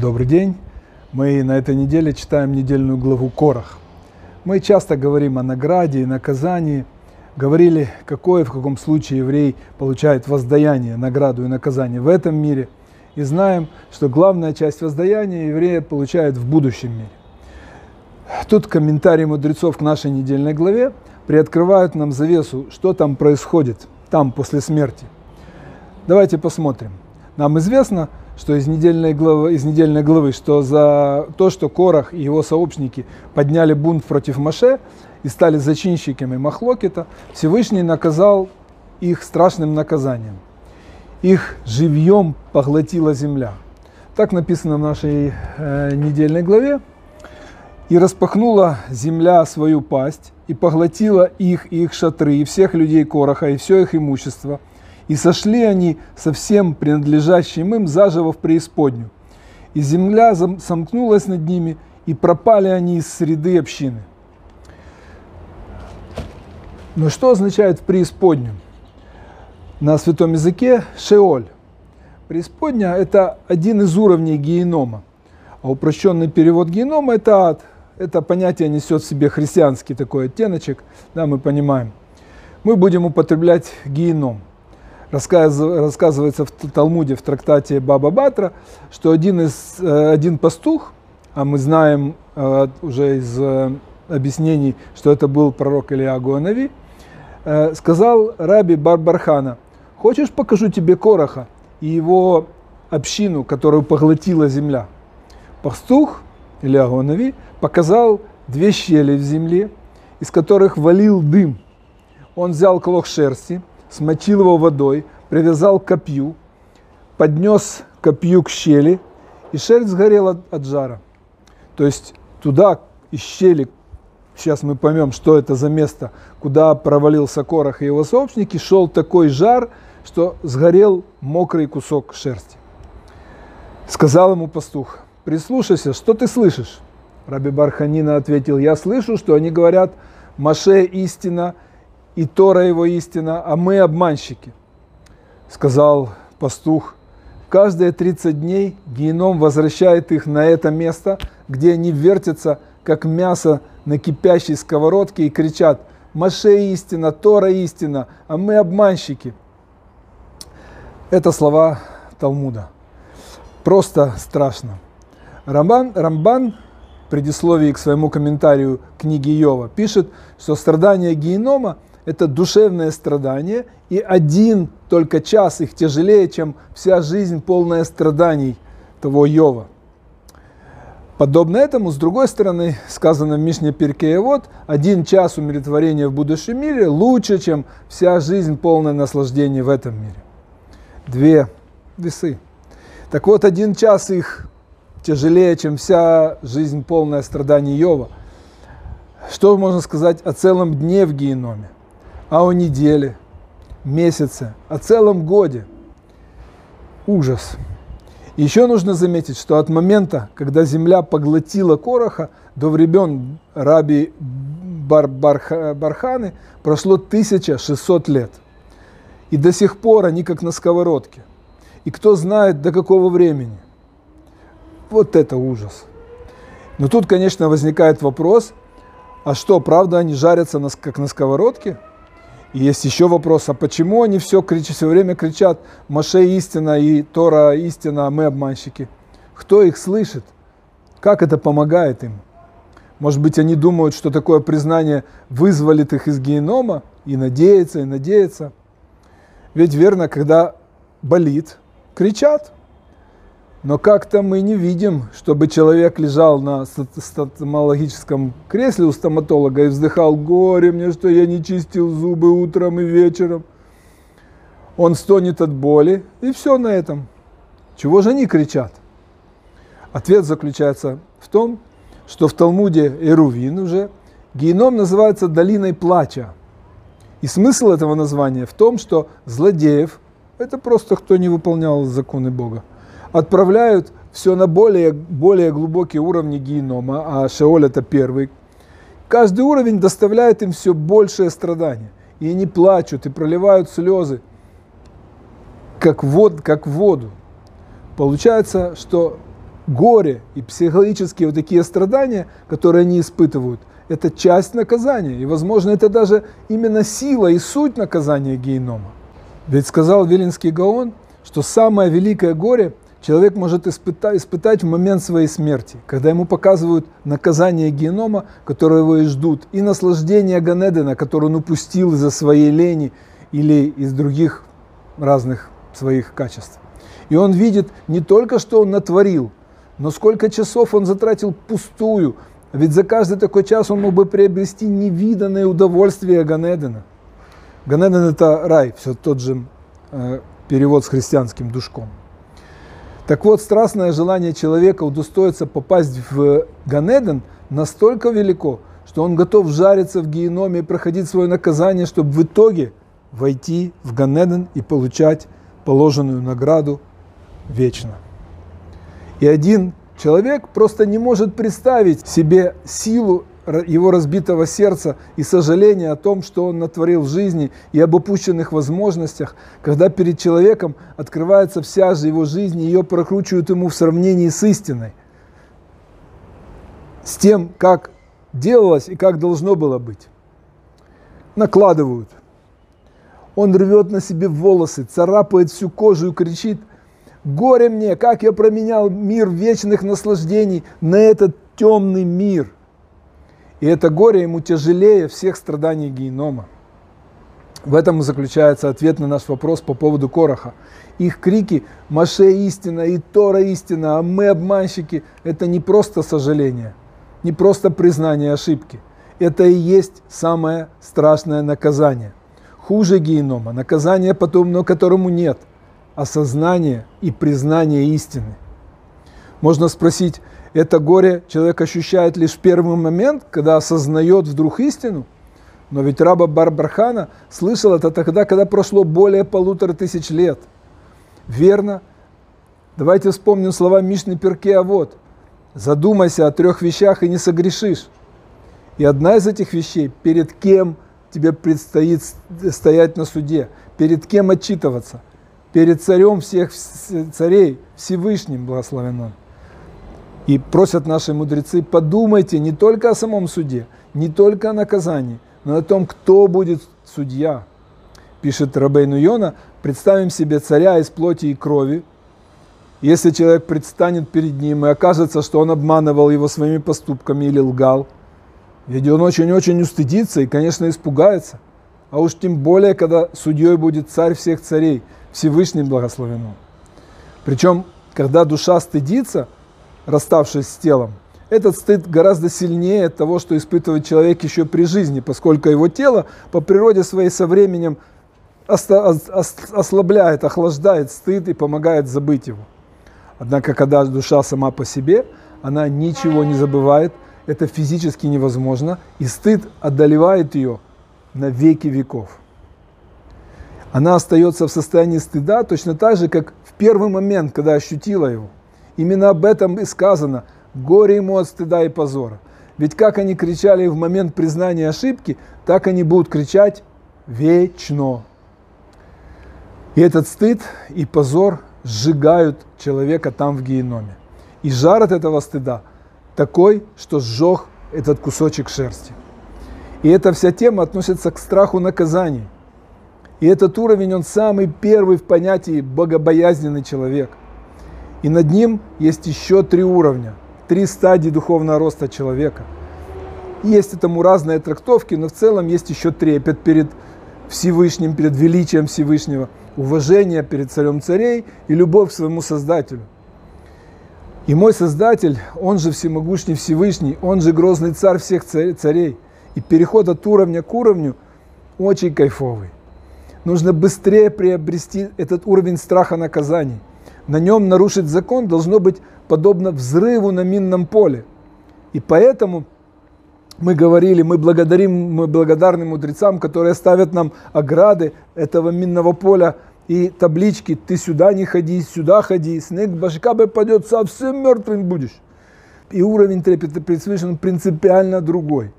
Добрый день. Мы на этой неделе читаем недельную главу Корах. Мы часто говорим о награде и наказании. Говорили, какое в каком случае еврей получает воздаяние, награду и наказание в этом мире. И знаем, что главная часть воздаяния еврея получает в будущем мире. Тут комментарии мудрецов к нашей недельной главе приоткрывают нам завесу, что там происходит, там после смерти. Давайте посмотрим. Нам известно, что из недельной главы, из недельной главы, что за то, что Корах и его сообщники подняли бунт против Маше и стали зачинщиками Махлокита, Всевышний наказал их страшным наказанием. Их живьем поглотила земля. Так написано в нашей э, недельной главе. И распахнула земля свою пасть, и поглотила их, и их шатры, и всех людей Короха, и все их имущество – и сошли они со всем принадлежащим им заживо в преисподнюю. И земля сомкнулась над ними, и пропали они из среды общины. Но что означает в преисподнюю? На святом языке шеоль. Преисподня – это один из уровней генома. А упрощенный перевод генома – это ад. Это понятие несет в себе христианский такой оттеночек, да, мы понимаем. Мы будем употреблять геном рассказывается в Талмуде, в трактате Баба Батра, что один, из, э, один пастух, а мы знаем э, уже из э, объяснений, что это был пророк Илиагу Анави, сказал Раби Барбархана, хочешь покажу тебе Короха и его общину, которую поглотила земля? Пастух Илиагу Анави показал две щели в земле, из которых валил дым. Он взял клок шерсти – смочил его водой, привязал к копью, поднес копью к щели, и шерсть сгорела от, жара. То есть туда, из щели, сейчас мы поймем, что это за место, куда провалился Корах и его сообщники, шел такой жар, что сгорел мокрый кусок шерсти. Сказал ему пастух, прислушайся, что ты слышишь? Раби Барханина ответил, я слышу, что они говорят, Маше истина – и Тора его истина, а мы обманщики. Сказал пастух, каждые 30 дней геном возвращает их на это место, где они вертятся, как мясо на кипящей сковородке и кричат «Маше истина, Тора истина, а мы обманщики». Это слова Талмуда. Просто страшно. Рамбан, Рамбан в предисловии к своему комментарию книги Йова пишет, что страдания генома – это душевное страдание, и один только час их тяжелее, чем вся жизнь полная страданий того Йова. Подобно этому, с другой стороны, сказано в Мишне Перкея, вот, один час умиротворения в будущем мире лучше, чем вся жизнь полная наслаждения в этом мире. Две весы. Так вот, один час их тяжелее, чем вся жизнь полная страданий Йова. Что можно сказать о целом дне в геноме? А о неделе, месяце, о целом годе. Ужас. Еще нужно заметить, что от момента, когда земля поглотила Короха, до времен раби Бар Барха, Барханы прошло 1600 лет. И до сих пор они как на сковородке. И кто знает до какого времени. Вот это ужас. Но тут, конечно, возникает вопрос, а что, правда, они жарятся как на сковородке? И есть еще вопрос, а почему они все, кричат, все время кричат «Маше истина» и «Тора истина», а мы обманщики? Кто их слышит? Как это помогает им? Может быть, они думают, что такое признание вызволит их из генома и надеются, и надеются. Ведь верно, когда болит, кричат – но как-то мы не видим, чтобы человек лежал на стоматологическом кресле у стоматолога и вздыхал «Горе мне, что я не чистил зубы утром и вечером». Он стонет от боли, и все на этом. Чего же они кричат? Ответ заключается в том, что в Талмуде Эрувин уже геном называется долиной плача. И смысл этого названия в том, что злодеев – это просто кто не выполнял законы Бога – отправляют все на более, более глубокие уровни генома, а Шеоль это первый. Каждый уровень доставляет им все большее страдание. И они плачут и проливают слезы, как, вод, как воду. Получается, что горе и психологические вот такие страдания, которые они испытывают, это часть наказания. И, возможно, это даже именно сила и суть наказания генома. Ведь сказал Вилинский Гаон, что самое великое горе человек может испытать, испытать в момент своей смерти, когда ему показывают наказание генома, которое его и ждут, и наслаждение Ганедена, которое он упустил из-за своей лени или из других разных своих качеств. И он видит не только, что он натворил, но сколько часов он затратил пустую, ведь за каждый такой час он мог бы приобрести невиданное удовольствие Ганедена. Ганеден – это рай, все тот же э, перевод с христианским душком. Так вот, страстное желание человека удостоиться попасть в Ганеден настолько велико, что он готов жариться в геноме и проходить свое наказание, чтобы в итоге войти в Ганеден и получать положенную награду вечно. И один человек просто не может представить себе силу его разбитого сердца и сожаления о том, что он натворил в жизни и об упущенных возможностях, когда перед человеком открывается вся же его жизнь, и ее прокручивают ему в сравнении с истиной, с тем, как делалось и как должно было быть. Накладывают. Он рвет на себе волосы, царапает всю кожу и кричит, Горе мне, как я променял мир вечных наслаждений на этот темный мир. И это горе ему тяжелее всех страданий генома. В этом и заключается ответ на наш вопрос по поводу Короха. Их крики «Маше истина» и «Тора истина», а мы обманщики – это не просто сожаление, не просто признание ошибки. Это и есть самое страшное наказание. Хуже генома, наказание, потом, которому нет – осознание и признание истины. Можно спросить, это горе человек ощущает лишь в первый момент, когда осознает вдруг истину? Но ведь раба Барбархана слышал это тогда, когда прошло более полутора тысяч лет. Верно? Давайте вспомним слова Мишны Перке, а вот. Задумайся о трех вещах и не согрешишь. И одна из этих вещей, перед кем тебе предстоит стоять на суде, перед кем отчитываться перед царем всех царей, Всевышним благословен он. И просят наши мудрецы, подумайте не только о самом суде, не только о наказании, но о том, кто будет судья. Пишет Рабейну Йона, представим себе царя из плоти и крови. Если человек предстанет перед ним и окажется, что он обманывал его своими поступками или лгал, ведь он очень-очень устыдится и, конечно, испугается. А уж тем более, когда судьей будет царь всех царей – Всевышний благословен Причем, когда душа стыдится, расставшись с телом, этот стыд гораздо сильнее того, что испытывает человек еще при жизни, поскольку его тело по природе своей со временем ослабляет, охлаждает стыд и помогает забыть его. Однако, когда душа сама по себе, она ничего не забывает, это физически невозможно, и стыд одолевает ее на веки веков она остается в состоянии стыда точно так же, как в первый момент, когда ощутила его. Именно об этом и сказано «горе ему от стыда и позора». Ведь как они кричали в момент признания ошибки, так они будут кричать вечно. И этот стыд и позор сжигают человека там в геноме. И жар от этого стыда такой, что сжег этот кусочек шерсти. И эта вся тема относится к страху наказания – и этот уровень, он самый первый в понятии богобоязненный человек. И над ним есть еще три уровня, три стадии духовного роста человека. Есть этому разные трактовки, но в целом есть еще трепет перед Всевышним, перед величием Всевышнего, уважение перед царем царей и любовь к своему Создателю. И мой Создатель, он же всемогущий Всевышний, он же грозный царь всех царей. И переход от уровня к уровню очень кайфовый. Нужно быстрее приобрести этот уровень страха наказаний. На нем нарушить закон должно быть подобно взрыву на минном поле. И поэтому мы говорили, мы благодарим, мы благодарны мудрецам, которые ставят нам ограды этого минного поля и таблички «Ты сюда не ходи, сюда ходи, снег башка бы падет, совсем мертвым будешь». И уровень трепета пред принципиально другой,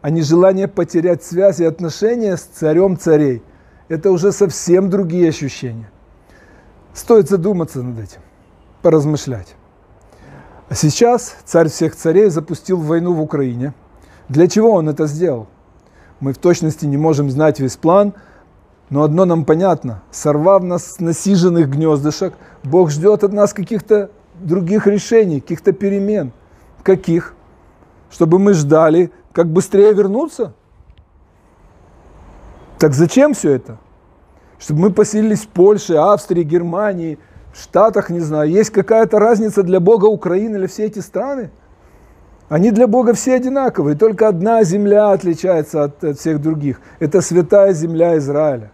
а не желание потерять связь и отношения с царем царей – это уже совсем другие ощущения. Стоит задуматься над этим, поразмышлять. А сейчас царь всех царей запустил войну в Украине. Для чего он это сделал? Мы в точности не можем знать весь план, но одно нам понятно. Сорвав нас с насиженных гнездышек, Бог ждет от нас каких-то других решений, каких-то перемен. Каких? Чтобы мы ждали, как быстрее вернуться? Так зачем все это? Чтобы мы поселились в Польше, Австрии, Германии, в Штатах, не знаю. Есть какая-то разница для Бога Украины или все эти страны? Они для Бога все одинаковые, только одна земля отличается от, от всех других. Это святая земля Израиля.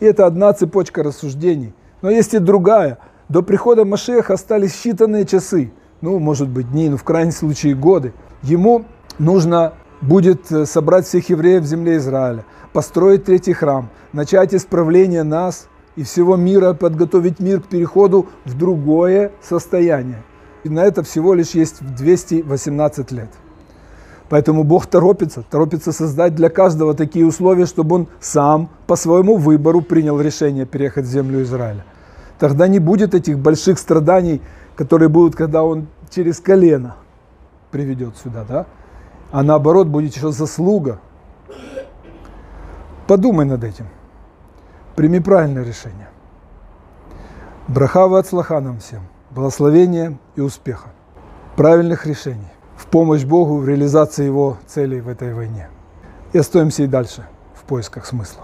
И это одна цепочка рассуждений. Но есть и другая. До прихода Машеха остались считанные часы, ну, может быть, дни, ну, в крайнем случае, годы. Ему нужно будет э, собрать всех евреев в земле Израиля, построить третий храм, начать исправление нас и всего мира, подготовить мир к переходу в другое состояние. И на это всего лишь есть 218 лет. Поэтому Бог торопится, торопится создать для каждого такие условия, чтобы он сам по своему выбору принял решение переехать в землю Израиля. Тогда не будет этих больших страданий, которые будут, когда он через колено приведет сюда, да? А наоборот будет еще заслуга. Подумай над этим. Прими правильное решение. Брахава от нам всем. Благословения и успеха. Правильных решений в помощь Богу в реализации его целей в этой войне. И остаемся и дальше в поисках смысла.